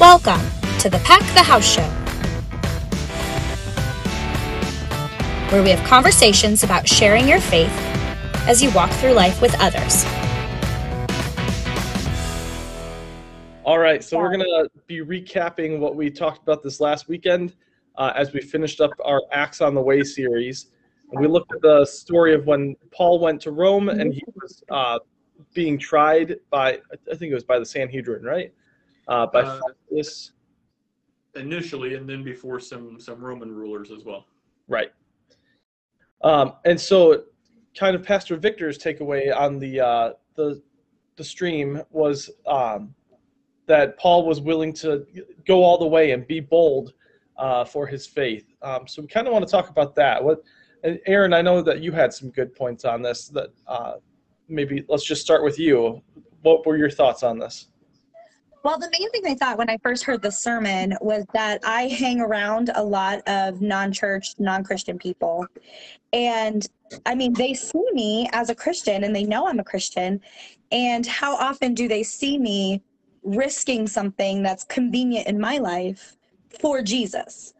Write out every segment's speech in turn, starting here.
Welcome to the Pack the House Show, where we have conversations about sharing your faith as you walk through life with others. All right, so we're going to be recapping what we talked about this last weekend uh, as we finished up our Acts on the Way series. And we looked at the story of when Paul went to Rome and he was uh, being tried by, I think it was by the Sanhedrin, right? Uh, by Uh, initially, and then before some some Roman rulers as well. Right. Um, and so, kind of Pastor Victor's takeaway on the uh, the the stream was um, that Paul was willing to go all the way and be bold uh, for his faith. Um, so we kind of want to talk about that. What, and Aaron, I know that you had some good points on this. That uh, maybe let's just start with you. What were your thoughts on this? Well, the main thing I thought when I first heard the sermon was that I hang around a lot of non church, non Christian people. And I mean, they see me as a Christian and they know I'm a Christian. And how often do they see me risking something that's convenient in my life for Jesus?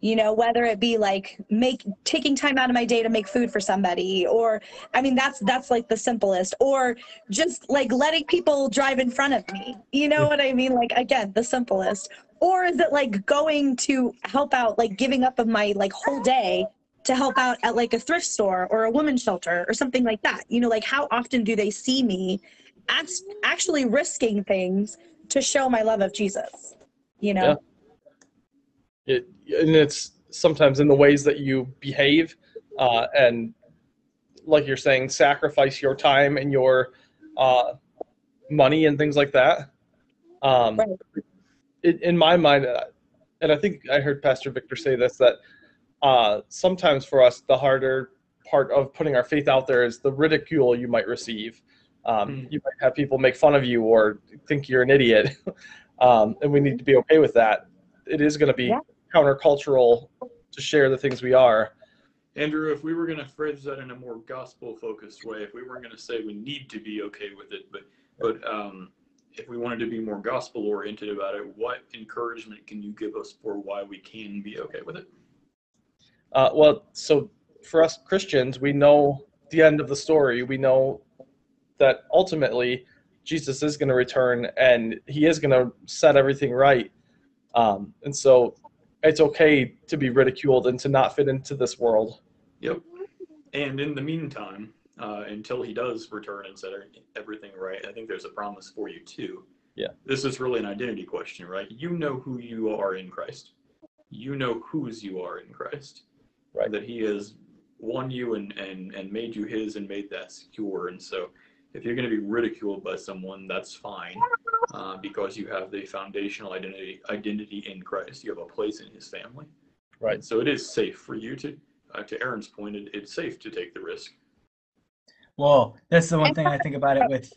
You know, whether it be like make taking time out of my day to make food for somebody, or I mean, that's that's like the simplest, or just like letting people drive in front of me. You know what I mean? Like again, the simplest. Or is it like going to help out, like giving up of my like whole day to help out at like a thrift store or a women's shelter or something like that? You know, like how often do they see me act- actually risking things to show my love of Jesus? You know? Yeah. It, and it's sometimes in the ways that you behave uh, and like you're saying sacrifice your time and your uh, money and things like that um, Right. it, in my mind uh, and i think i heard pastor victor say this that uh, sometimes for us the harder part of putting our faith out there is the ridicule you might receive um, Mm. you might have people make fun of you or think you're an idiot um, and we need to be okay with that it is going to be Yeah. Countercultural to share the things we are. Andrew, if we were going to phrase that in a more gospel-focused way, if we weren't going to say we need to be okay with it, but but um, if we wanted to be more gospel-oriented about it, what encouragement can you give us for why we can be okay with it? Uh, well, so for us Christians, we know the end of the story. We know that ultimately Jesus is going to return and he is going to set everything right. Um, and so it's okay to be ridiculed and to not fit into this world. Yep. And in the meantime, uh, until he does return and set everything right, I think there's a promise for you too. Yeah. This is really an identity question, right? You know who you are in Christ. You know whose you are in Christ. Right. That he has won you and, and, and made you his and made that secure. And so if you're going to be ridiculed by someone, that's fine uh, because you have the foundational identity identity in Christ. You have a place in his family. Right. And so it is safe for you to, uh, to Aaron's point, it, it's safe to take the risk. Well, that's the one thing I think about it with.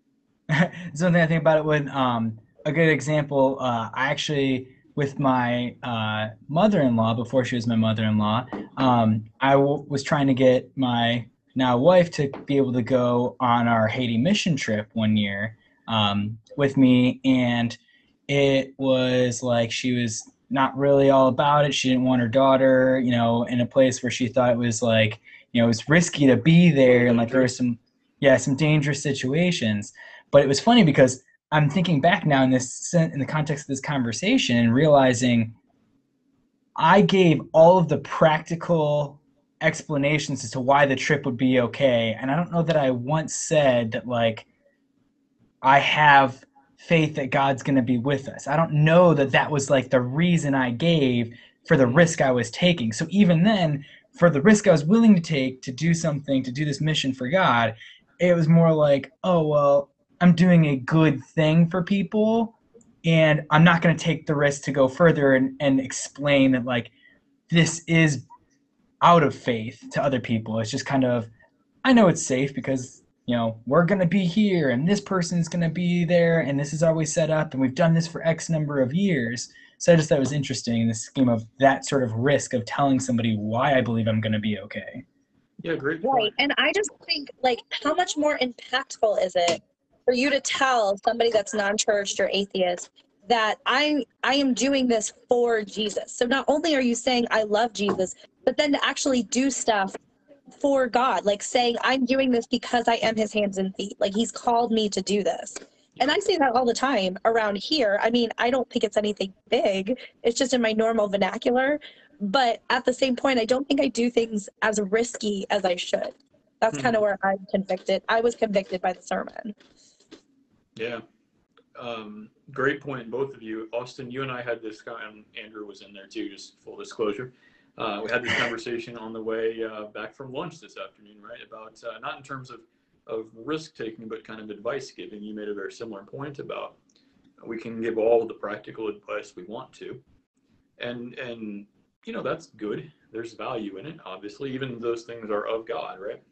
that's one thing I think about it with. Um, a good example. Uh, I actually, with my uh, mother-in-law before she was my mother-in-law, um, I w- was trying to get my now wife to be able to go on our Haiti mission trip one year um, with me, and it was like she was not really all about it. She didn't want her daughter, you know, in a place where she thought it was like you know, it was risky to be there and like there were some, yeah, some dangerous situations. But it was funny because I'm thinking back now in this in the context of this conversation and realizing I gave all of the practical explanations as to why the trip would be okay. And I don't know that I once said that like I have faith that God's going to be with us. I don't know that that was like the reason I gave for the risk I was taking. So even then, for the risk I was willing to take to do something, to do this mission for God, it was more like, oh, well, I'm doing a good thing for people and I'm not going to take the risk to go further and, and explain that, like, this is out of faith to other people. It's just kind of, I know it's safe because, you know, we're going to be here and this person's going to be there and this is always set up and we've done this for X number of years. So I just thought it was interesting in the scheme of that sort of risk of telling somebody why I believe I'm going to be okay. Yeah, great Point. Right. And I just think, like, how much more impactful is it for you to tell somebody that's non churched or atheist that I I am doing this for Jesus. So not only are you saying I love Jesus, but then to actually do stuff for God, like saying I'm doing this because I am his hands and feet. Like he's called me to do this. And I say that all the time around here. I mean, I don't think it's anything big. It's just in my normal vernacular. But at the same point, I don't think I do things as risky as I should. That's Hmm. kind of where I'm convicted. I was convicted by the sermon. Yeah. Um, great point, both of you. Austin, you and I had this, and Andrew was in there too, just full disclosure. Uh, we had this conversation on the way uh, back from lunch this afternoon, right? About uh, not in terms of, of risk taking, but kind of advice giving. You made a very similar point about we can give all the practical advice we want to. And, and, you know, that's good. There's value in it, obviously. Even those things are of God, right?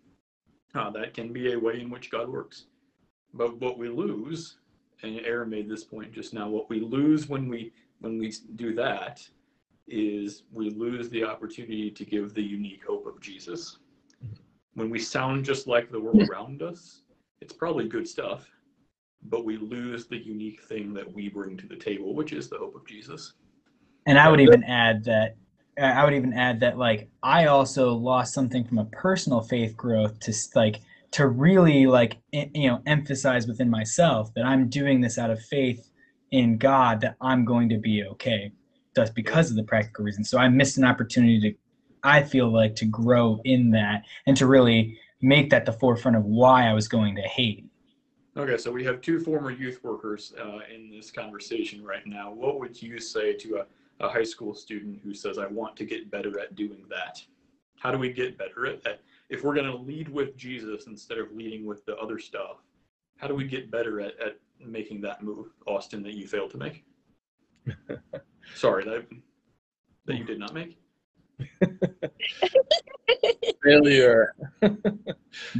Uh, that can be a way in which God works. But what we lose, and Aaron made this point just now, what we lose when we when we do that is we lose the opportunity to give the unique hope of Jesus. When we sound just like the world around us, it's probably good stuff, but we lose the unique thing that we bring to the table, which is the hope of Jesus. And I would even add that I would even add that like I also lost something from a personal faith growth to like to really like you know emphasize within myself that I'm doing this out of faith in God that I'm going to be okay just because of the practical reasons. So I missed an opportunity to I feel like to grow in that and to really make that the forefront of why I was going to Haiti. Okay, so we have two former youth workers uh, in this conversation right now. What would you say to a, a high school student who says, I want to get better at doing that? How do we get better at that? If we're going to lead with Jesus instead of leading with the other stuff, how do we get better at, at making that move, Austin, that you failed to make? Sorry, that, that you did not make? Failure.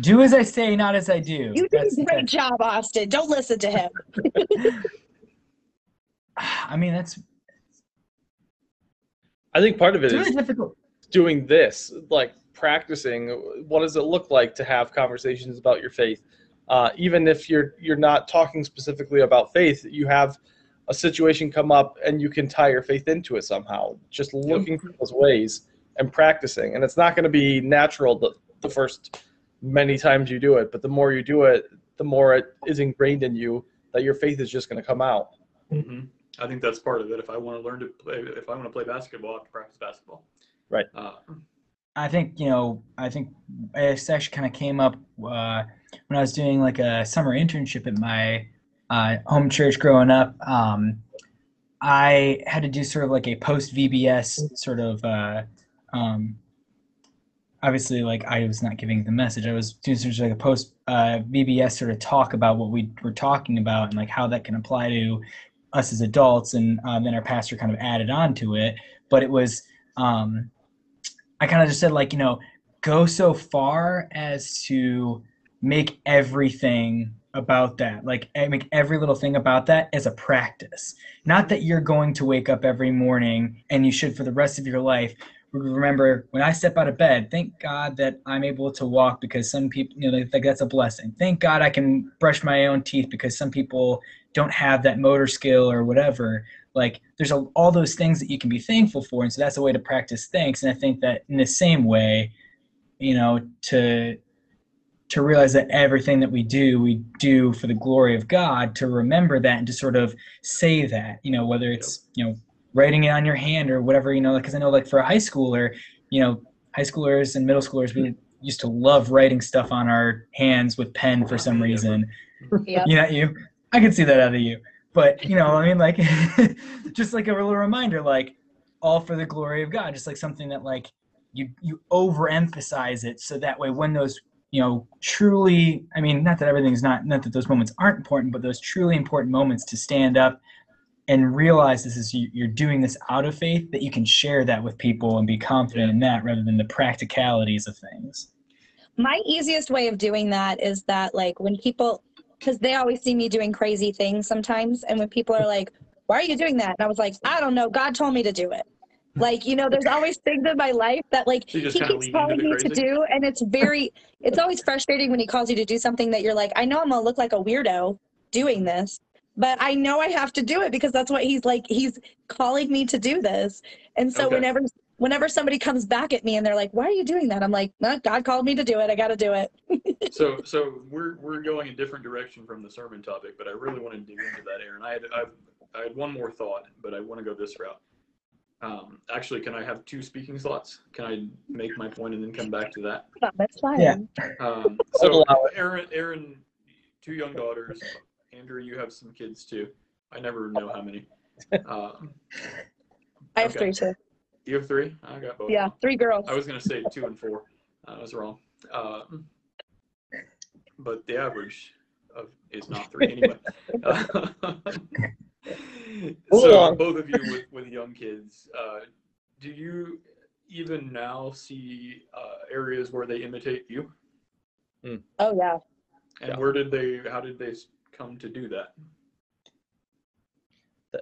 Do as I say, not as I do. You did a great job, Austin. Don't listen to him. I mean, that's I think part of it it's is difficult. doing this, like practicing. What does it look like to have conversations about your faith? Uh, even if you're you're not talking specifically about faith, you have a situation come up and you can tie your faith into it somehow. Just looking for those ways and practicing, and it's not going to be natural the, the first many times you do it, but the more you do it, the more it is ingrained in you that your faith is just going to come out. hmm I think that's part of it. If I want to learn to play, if I want to play basketball, I have to practice basketball. Right. Uh, I think you know. I think it actually kind of came up uh, when I was doing like a summer internship at my uh, home church growing up. Um, I had to do sort of like a post VBS sort of. Uh, um, obviously, like I was not giving the message. I was doing sort of like a post uh, VBS sort of talk about what we were talking about and like how that can apply to us as adults. And um, then our pastor kind of added on to it. But it was. Um, I kind of just said like you know go so far as to make everything about that. Like eh, make every little thing about that as a practice. Not that you're going to wake up every morning and you should for the rest of your life. Remember when i step out of bed thank god that i'm able to walk because some people you know like that's a blessing. Thank god i can brush my own teeth because some people don't have that motor skill or whatever. Like there's a, all those things that you can be thankful for and so that's a way to practice thanks. And i think that in the same way you know to to realize that everything that we do we do for the glory of god to remember that and to sort of say that you know whether it's you know writing it on your hand or whatever you know because i know like for a high schooler you know high schoolers and middle schoolers we used to love writing stuff on our hands with pen for some reason. Yep. you know you i can see that out of you. But you know i mean like just like a little reminder like all for the glory of god just like something that like you you overemphasize it so that way when those you know truly i mean not that everything's not not that those moments aren't important but those truly important moments to stand up and realize this is you- you're doing this out of faith that you can share that with people and be confident in that rather than the practicalities of things My easiest way of doing that is that, like, when people, because they always see me doing crazy things sometimes, and when people are like, "Why are you doing that?" and I was like, "I don't know. God told me to do it." Like, you know, there's always things in my life that, like, So you just he keeps telling me to do, and it's very, it's always frustrating when he calls you to do something that you're like, I know I'm gonna look like a weirdo doing this, but I know I have to do it because that's what he's like. He's calling me to do this. And so Okay. whenever whenever somebody comes back at me and they're like, "Why are you doing that?" I'm like, "No, God called me to do it. I got to do it." So, so we're we're going a different direction from the sermon topic, but I really want to dig into that, Aaron. I had I've, I had one more thought, but I want to go this route. Um, actually, can I have two speaking slots? Can I make my point and then come back to that? That's fine. Yeah. Um, so. Aaron, Aaron, two young daughters. Andrew, you have some kids too. I never know how many. Um, I have Okay. three too. you have three. I got both. Yeah, three girls. I was gonna say two and four. I was wrong. Um, but the average of is not three anyway. Hold so on. both of you with, with young kids, uh, do you even now see uh, areas where they imitate you? Oh yeah. And Yeah. where did they? How did they come to do that?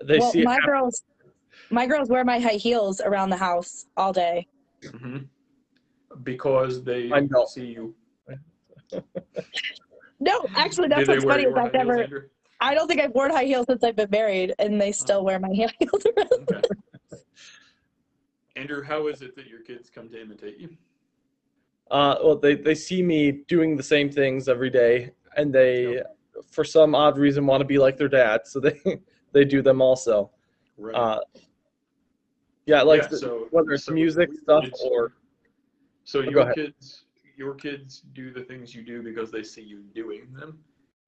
They well, see my happen. girls, my girls wear my high heels around the house all day. hmm Because they I know. see you. No, actually, that's what's funny your is I've high never. Andrew? I don't think I've worn high heels since I've been married, and they still wear my high heels around. Andrew, how is it that your kids come to imitate you? Uh, well, they, they see me doing the same things every day, and they, for some odd reason, want to be like their dad, so they they do them also. Right. Uh, yeah, like Yeah, the- so- whether it's so music we stuff wanted or so go your kids your kids do the things you do because they see you doing them.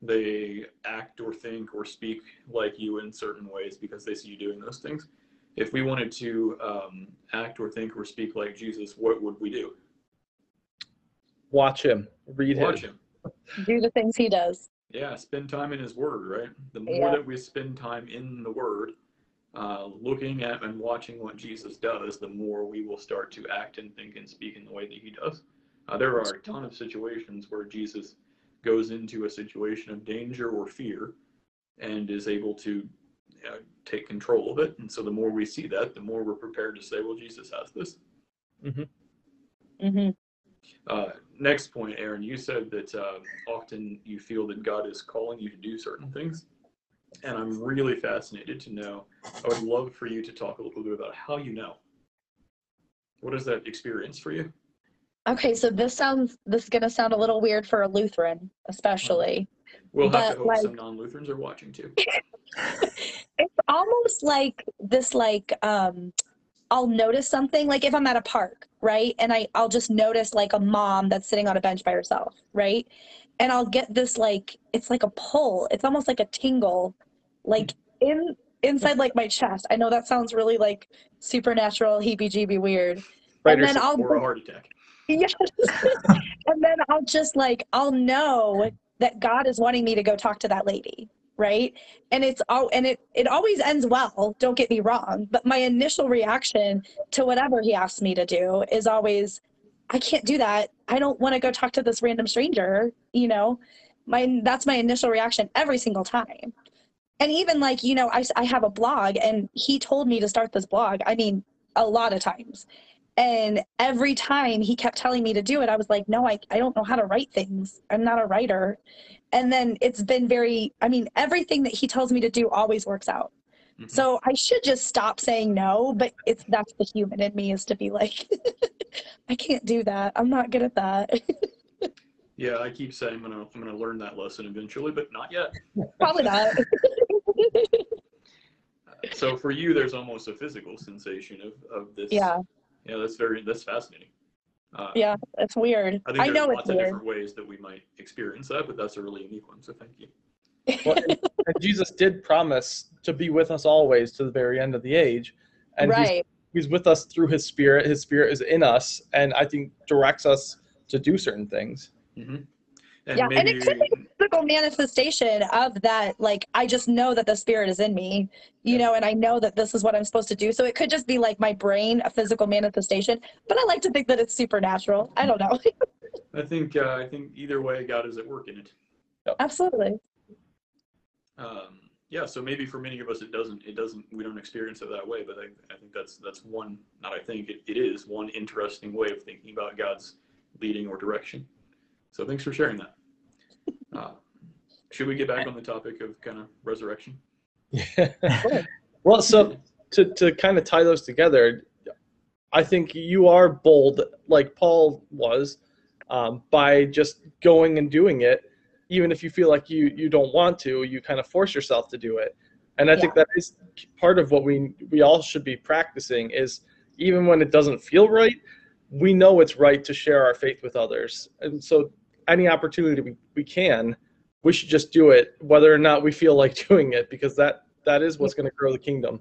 They act or think or speak like you in certain ways because they see you doing those things. If we wanted to um, act or think or speak like Jesus, what would we do? watch him, read Watch him. him. Do the things he does. Yeah, spend time in His Word, right? The more Yeah. that we spend time in the Word, uh, looking at and watching what Jesus does, the more we will start to act and think and speak in the way that He does. Uh, there are a ton of situations where Jesus goes into a situation of danger or fear and is able to you know, take control of it. And so the more we see that, the more we're prepared to say, well, Jesus has this. hmm Uh, next point, Aaron, you said that uh, often you feel that God is calling you to do certain things. And I'm really fascinated to know. I would love for you to talk a little bit about how you know. What is that experience for you? Okay, so this sounds this is gonna sound a little weird for a Lutheran, especially. We'll have to But, hope like- some non Lutherans are watching too. It's almost like this like um I'll notice something like if I'm at a park, right? And I I'll just notice like a mom that's sitting on a bench by herself, right? And I'll get this like it's like a pull. It's almost like a tingle like in inside like my chest. I know that sounds really like supernatural, heebie-jeebie weird. Right, and then I'll Or a heart attack. Yes. and then I'll just like I'll know that God is wanting me to go talk to that lady, right? And it's all and it it always ends well, don't get me wrong, but my initial reaction to whatever he asks me to do is always I can't do that. I don't want to go talk to this random stranger, you know. My that's my initial reaction every single time. And even like, you know, I I have a blog and he told me to start this blog. I mean, a lot of times. And every time he kept telling me to do it, I was like, no, I, I don't know how to write things. I'm not a writer. And then it's been very, I mean, everything that he tells me to do always works out. Mhm. So I should just stop saying no, but it's that's the human in me is to be like, I can't do that. I'm not good at that. Yeah, I keep saying I'm gonna I'm gonna learn that lesson eventually, but not yet. Probably not. So for you, there's almost a physical sensation of, of this. yeah, Yeah, that's very that's fascinating. Uh, yeah, it's weird. I think I there's know lots it's of weird. different ways that we might experience that, but that's a really unique one. So thank you. Well, and, and Jesus did promise to be with us always to the very end of the age, and he's, right. he's with us through His Spirit. His Spirit is in us, and I think directs us to do certain things. hmm And Yeah, and it could physical manifestation of that like i just know that the spirit is in me you know and i know that this is what i'm supposed to do so it could just be like my brain a physical manifestation but i like to think that it's supernatural i don't know I think uh, I think either way, God is at work in it. absolutely Um, yeah, so maybe for many of us, it doesn't it doesn't we don't experience it that way. But I, I think that's that's one not I think it, it is one interesting way of thinking about God's leading or direction. So thanks for sharing that. Uh, Should we get back on the topic of kind of resurrection? Yeah. well, so to, to kind of tie those together, I think you are bold, like Paul was, um, by just going and doing it, even if you feel like you you don't want to. You kind of force yourself to do it, and I think that is part of what we we all should be practicing. Is even when it doesn't feel right, we know it's right to share our faith with others, and so any opportunity we, we can, we should just do it, whether or not we feel like doing it, because that that is what's going to grow the kingdom.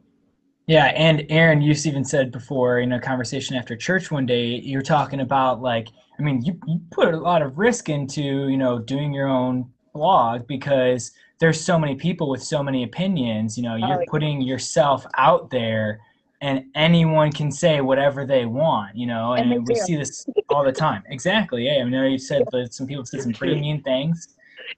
Yeah, and Aaron, you even said before in a conversation after church one day, you're talking about like, I mean, you, you put a lot of risk into, you know, doing your own blog because there's so many people with so many opinions, you know, you're putting yourself out there and anyone can say whatever they want, you know, And and, we do. see this all the time. Exactly. Yeah. I know you said that some people said some pretty mean things,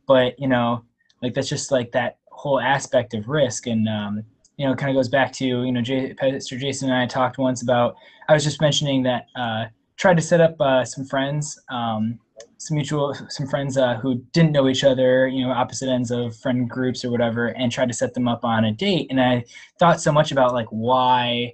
but you know, like that's just like that whole aspect of risk and um, you know, kind of goes back to, you know, J- Pastor Jason and I talked once about, I was just mentioning that, uh, tried to set up uh, some friends, um, some mutual, some friends uh, who didn't know each other, you know, opposite ends of friend groups or whatever, and tried to set them up on a date. And I thought so much about like why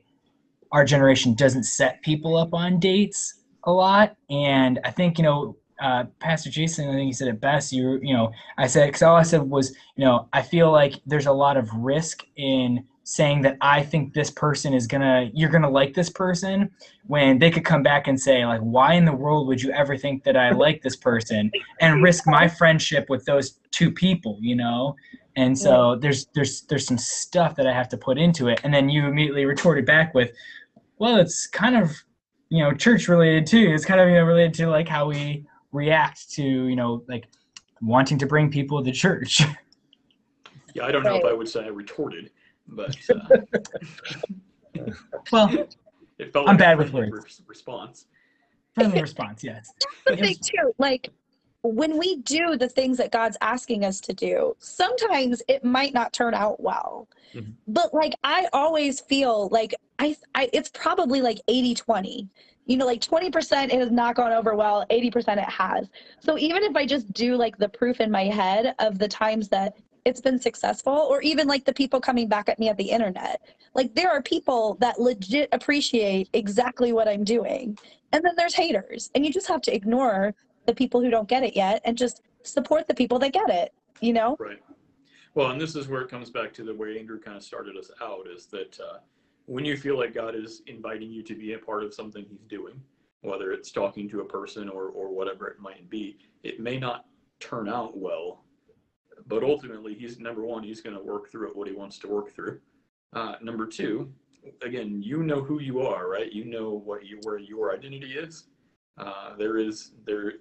our generation doesn't set people up on dates a lot. And I think, you know, uh, Pastor Jason, I think he said it best. You, you know, I said, because all I said was, you know, I feel like there's a lot of risk in saying that I think this person is gonna, you're gonna like this person, when they could come back and say, like, why in the world would you ever think that I like this person, and risk my friendship with those two people, you know? And so there's there's there's some stuff that I have to put into it, and then you immediately retorted back with, well, it's kind of, you know, church related too. It's kind of you know related to like how we react to you know like wanting to bring people to church. Yeah, I don't know if I would say I retorted, but uh, well, it felt I'm like bad with words. res- response. friendly response, yes. That's the thing too like when we do the things that god's asking us to do sometimes it might not turn out well Mhm. but like i always feel like I, I it's probably like 80 20 you know like 20% it has not gone over well 80% it has. So even if i just do like the proof in my head of the times that it's been successful or even like the people coming back at me at the internet like there are people that legit appreciate exactly what i'm doing. And then there's haters and you just have to ignore the people who don't get it yet and just support the people that get it you know? Right. Well, and this is where it comes back to the way Andrew kind of started us out is that uh, when you feel like God is inviting you to be a part of something He's doing, whether it's talking to a person or, or whatever it might be, it may not turn out well, but ultimately, He's number one, He's going to work through it what He wants to work through. Uh, number two, again, you know who you are, right? You know what you where your identity is. Uh, there is there,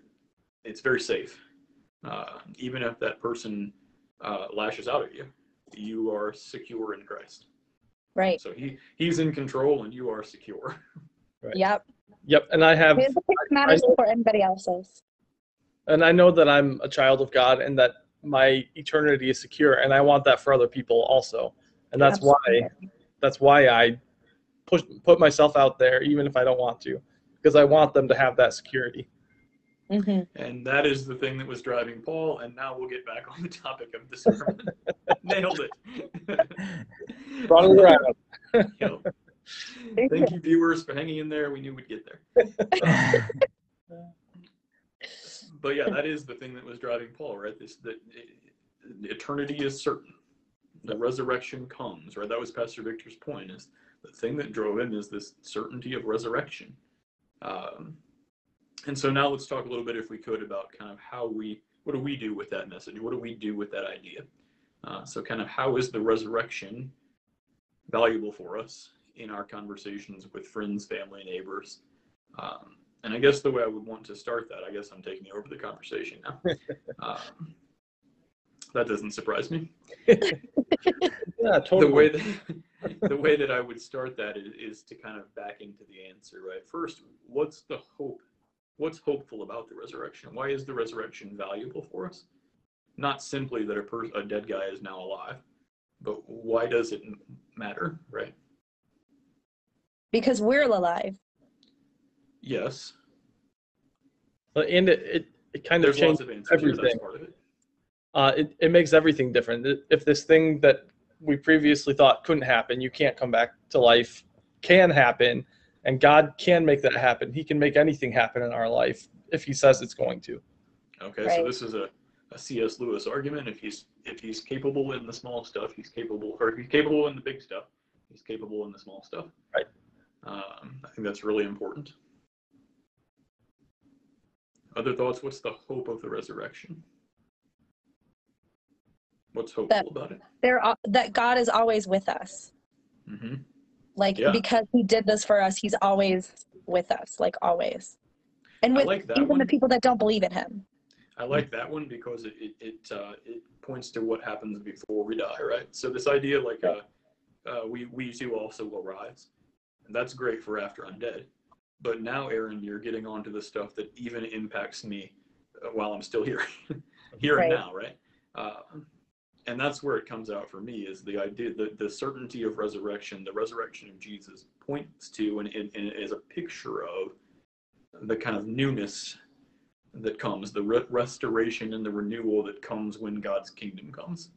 it's very safe. Uh, even if that person uh, lashes out at you, you are secure in Christ. Right So he he's in control and you are secure. Right. yep Yep, and I have, his opinion matters before anybody else's and I know that I'm a child of God, and that my eternity is secure, and I want that for other people also, and that's why that's why I push put myself out there, even if I don't want to, because I want them to have that security. Mhm. And that is the thing that was driving Paul. And now we'll get back on the topic of the sermon. Nailed it. Brought it around. Yep. Thank you, viewers, for hanging in there. We knew we'd get there. But yeah, that is the thing that was driving Paul, right? This that eternity is certain. The resurrection comes, right? That was Pastor Victor's point. Is the thing that drove him is this certainty of resurrection. Um, and so now let's talk a little bit, if we could, about kind of how we, what do we do with that message? What do we do with that idea? Uh, so, kind of how is the resurrection valuable for us in our conversations with friends, family, neighbors? Um, and I guess the way I would want to start that, I guess I'm taking over the conversation now. um, that doesn't surprise me. Yeah, totally. The way that the way that I would start that is, is to kind of back into the answer, right? First, what's the hope? What's hopeful about the resurrection? Why is the resurrection valuable for us? Not simply that a, per- a dead guy is now alive, but why does it m- matter, right? because we're alive Yes, and it, it, it kind of there's lots changed of answers. That's everything. part of it. uh, it, it makes everything different. If this thing that we previously thought couldn't happen, you can't come back to life, can happen, and God can make that happen. He can make anything happen in our life if He says it's going to. Okay, so this is a, a C.S. Lewis argument. If he's if he's capable in the small stuff, he's capable, or if he's capable in the big stuff, he's capable in the small stuff. Right. Um, I think that's really important. Other thoughts? What's the hope of the resurrection? What's hopeful That- about it? There, that God is always with us. hmm Like Yeah. because He did this for us, He's always with us. Like always, and with like even one. the people that don't believe in Him. I like that one because it it it, uh, it points to what happens before we die, right? So this idea, like, uh, uh, we we too also will rise, and that's great for after I'm dead. But now, Aaron, you're getting onto the stuff that even impacts me uh, while I'm still here, here and now, right? And that's where it comes out for me is the idea the, the certainty of resurrection the resurrection of jesus points to and, and, and is a picture of the kind of newness that comes the re- restoration and the renewal that comes when god's kingdom comes.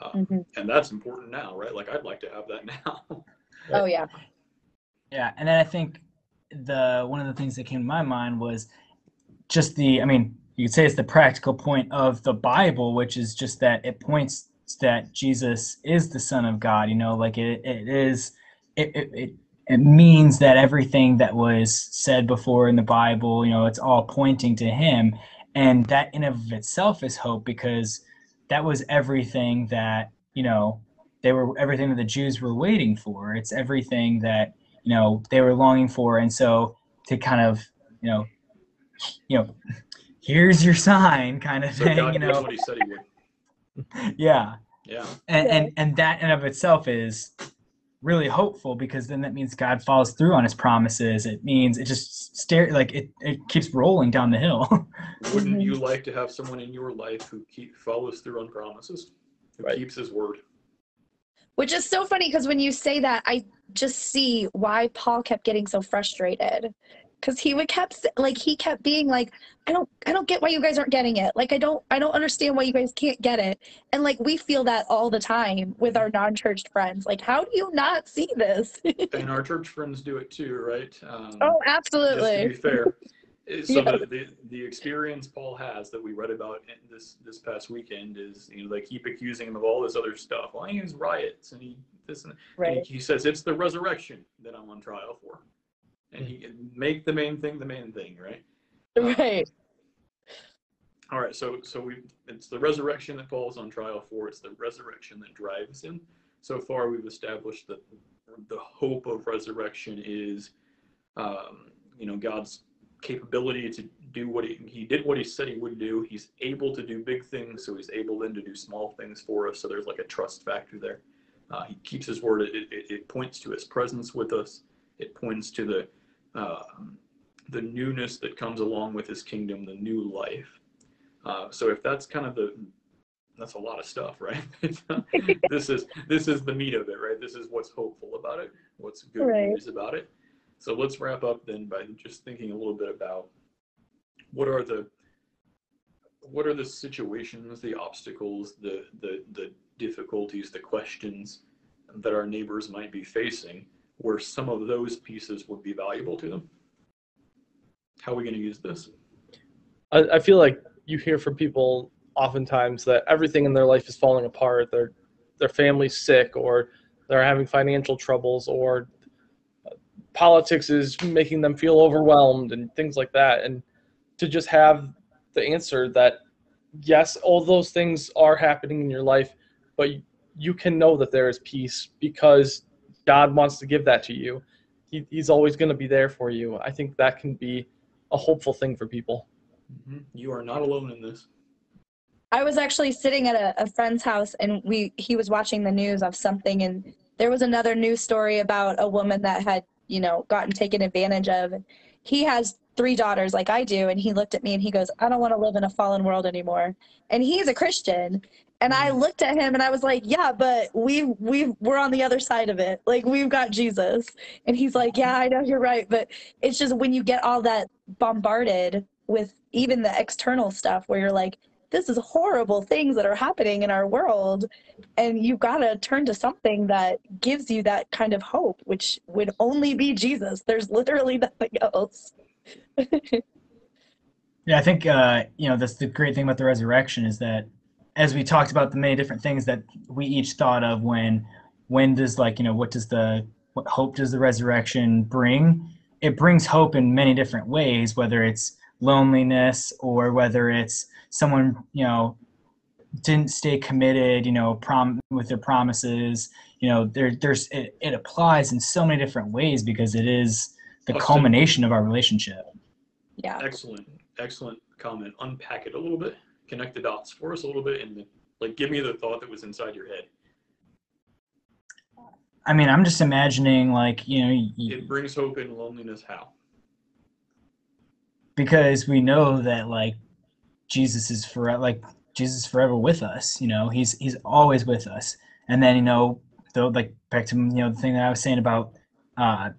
Uh, Mhm. and that's important now right? Like i'd like to have that now. Oh yeah, Yeah, and then I think the one of the things that came to my mind was just the I mean, you could say it's the practical point of the Bible, which is just that it points that Jesus is the Son of God, you know, like it, it is it, it, it it means that everything that was said before in the Bible, you know, it's all pointing to him. And that in of itself is hope because that was everything that, you know, they were everything that the Jews were waiting for. It's everything that you know they were longing for, and so to kind of you know, you know, here's your sign, kind of so thing. god You know, what he said he would yeah, yeah and and and that in of itself is really hopeful because then that means God follows through on His promises. It means it just stare like it it keeps rolling down the hill. wouldn't you like to have someone in your life who keep follows through on promises who Right. keeps his word which is so funny because when you say that, I just see why Paul kept getting so frustrated. Because he would kept like he kept being like, I don't I don't get why you guys aren't getting it. Like I don't I don't understand why you guys can't get it. And like we feel that all the time with our non-churched friends. Like how do you not see this? and our church friends do it too right um, oh, just to absolutely. be fair. Uh, So Yeah. the, the the experience Paul has that we read about in this this past weekend is you know they keep accusing him of all this other stuff. Well, he was riots and he this and, and Right. he, he says it's the resurrection that I'm on trial for, and he make the main thing the main thing, right? Right. All right, so so we it's the resurrection that Paul's on trial for. It's the resurrection that drives him. So far, we've established that the hope of resurrection is, um, you know, God's capability to do what he he did what he said he would do. He's able to do big things, so he's able then to do small things for us. So there's like a trust factor there. Uh, he keeps his word. It, it, it points to his presence with us. It points to the um, the newness that comes along with his kingdom, the new life. Uh, so if that's kind of the that's a lot of stuff, right? this is this is the meat of it, right? This is what's hopeful about it, what's good Right. news about it. So let's wrap up then by just thinking a little bit about what are the what are the situations, the obstacles, the the the difficulties, the questions that our neighbors might be facing where some of those pieces would be valuable to them. How are we going to use this? I, I feel like you hear from people oftentimes that everything in their life is falling apart. Their their family's sick, or they're having financial troubles, or politics is making them feel overwhelmed, and things like that. And to just have the answer that yes, all those things are happening in your life, but you can know that there is peace because God wants to give that to you. He, he's always going to be there for you. I think that can be a hopeful thing for people. Mhm. You are not alone in this. I was actually sitting at a, a friend's house and we he was watching the news of something and there was another news story about a woman that had, you know, gotten taken advantage of. He has three daughters like I do and he looked at me and he goes, "I don't want to live in a fallen world anymore." And he's a Christian. And I looked at him and I was like, "Yeah, but we we we're on the other side of it. Like we've got Jesus." And he's like, "Yeah, I know you're right, but it's just when you get all that bombarded with even the external stuff where you're like this is horrible things that are happening in our world. And you've got to turn to something that gives you that kind of hope which would only be jesus. There's literally nothing else. Yeah, I think uh, you know that's the great thing about the resurrection is that as we talked about the many different things that we each thought of when when does like you know what does the what hope does the resurrection bring? It brings hope in many different ways, whether it's loneliness or whether it's someone you know didn't stay committed, you know, prom with their promises. You know, there there's it, it applies in so many different ways because it is the Austin. culmination of our relationship. yeah Excellent, excellent comment. Unpack it a little bit. Connect the dots for us a little bit, and like give me the thought that was inside your head. I mean, I'm just imagining like you know. y- It brings hope in loneliness. How? because we know that like Jesus is forever like Jesus is forever with us you know he's he's always with us and then you know though like back to you know the thing that I was saying about uh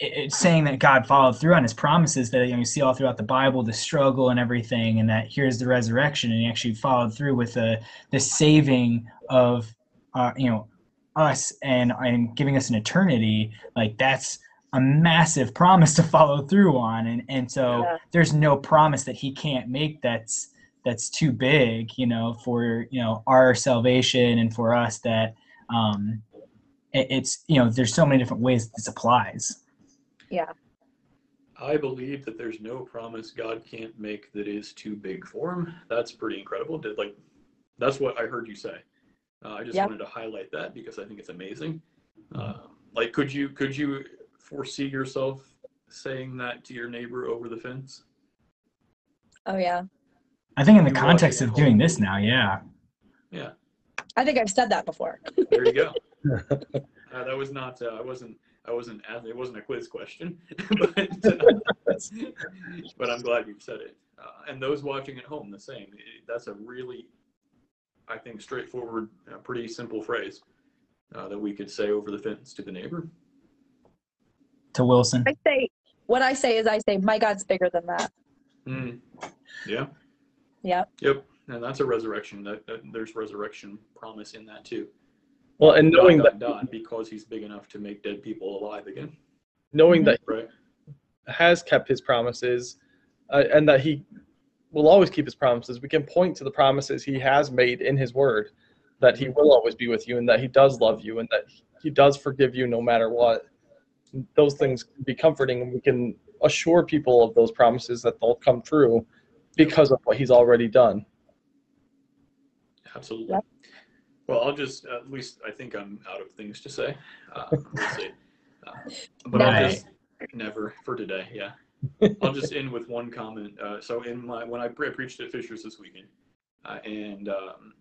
it's saying that God followed through on his promises that you know you see all throughout the Bible the struggle and everything and that here's the resurrection and he actually followed through with the the saving of uh you know us and and giving us an eternity like that's a massive promise to follow through on and and so Yeah. there's no promise that he can't make that's that's too big you know for you know our salvation and for us that um it's you know there's so many different ways this applies I believe that there's no promise God can't make that is too big for him. That's pretty incredible. Did like that's what I heard you say. Uh, I just Yep. wanted to highlight that because I think it's amazing. Uh, like, could you could you foresee yourself saying that to your neighbor over the fence? oh yeah i think in the You context of doing this now yeah Yeah, i think i've said that before there you go. uh, that was not. Uh, I wasn't. I wasn't. ask- It wasn't a quiz question, but uh, but I'm glad you've said it. Uh, and those watching at home, the same. It- that's a really, I think, straightforward, uh, pretty simple phrase uh, that we could say over the fence to the neighbor. to wilson i say what i say is i say my god's bigger than that Mm. Yeah. Yep. Yep. And that's a resurrection. That, that there's resurrection promise in that too. Well, and knowing God that died because He's big enough to make dead people alive again. knowing that Right. he has kept his promises, uh, and that he will always keep his promises, we can point to the promises he has made in his word, that he will always be with you, and that he does love you, and that he does forgive you no matter what. Those things can be comforting, and we can assure people of those promises that they'll come true because of what he's already done. Absolutely. Yep. Well, I'll just at least I think I'm out of things to say. Uh, we'll see. Uh, but I'll just never for today. Yeah. I'll just end with one comment. Uh, so in my when I pre- preached at Fishers this weekend, uh, and um,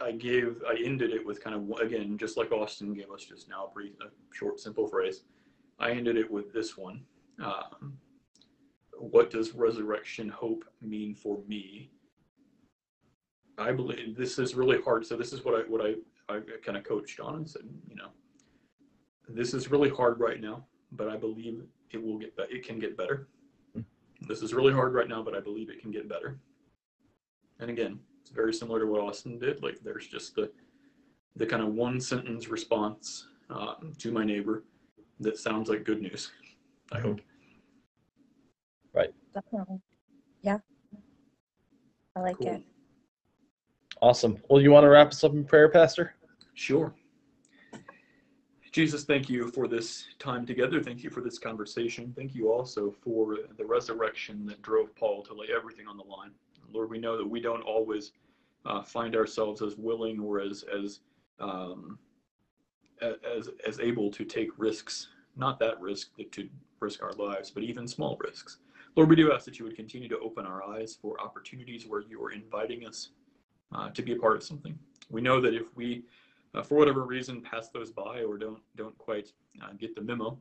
I gave I ended it with kind of again just like Austin gave us just now a brief, a short simple phrase. I ended it with this one. Um, what does resurrection hope mean for me? I believe this is really hard. So this is what I what I, I kind of coached on and said, you know, this is really hard right now, but I believe it will get better. It can get better. This is really hard right now, but I believe it can get better. And again, it's very similar to what Austin did. Like there's just the the kind of one sentence response uh, to my neighbor that sounds like good news. I hope. Right. Definitely yeah i like Cool. it Awesome. Well, you want to wrap us up in prayer, Pastor? Sure. Jesus, thank you for this time together. Thank you for this conversation. Thank you also for the resurrection that drove Paul to lay everything on the line. Lord, we know that we don't always uh, find ourselves as willing or as as um, as as able to take risks. Not that risk to risk our lives, but even small risks. Lord, we do ask that you would continue to open our eyes for opportunities where you are inviting us uh, to be a part of something. We know that if we uh, for whatever reason pass those by or don't don't quite uh, get the memo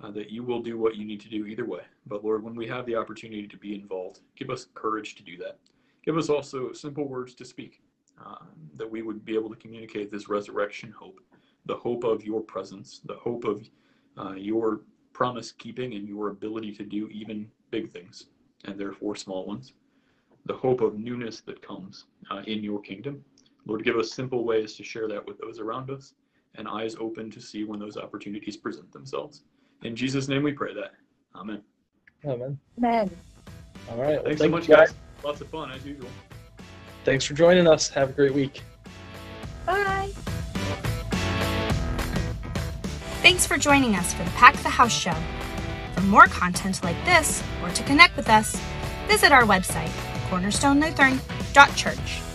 uh, that you will do what you need to do either way. But lord when we have the opportunity to be involved give us courage to do that. Give us also simple words to speak uh, that we would be able to communicate this resurrection hope the hope of your presence the hope of uh, your promise keeping and your ability to do even big things and therefore small ones the hope of newness that comes uh, in your kingdom. Lord, give us simple ways to share that with those around us and eyes open to see when those opportunities present themselves. In Jesus' name we pray that. Amen. Amen. Amen. All right. Well, Thanks so much, you guys. Lots of fun as usual. Thanks for joining us. Have a great week. Bye. Thanks for joining us for the Pack the House show. For more content like this, or to connect with us, visit our website, cornerstonelutheran.church.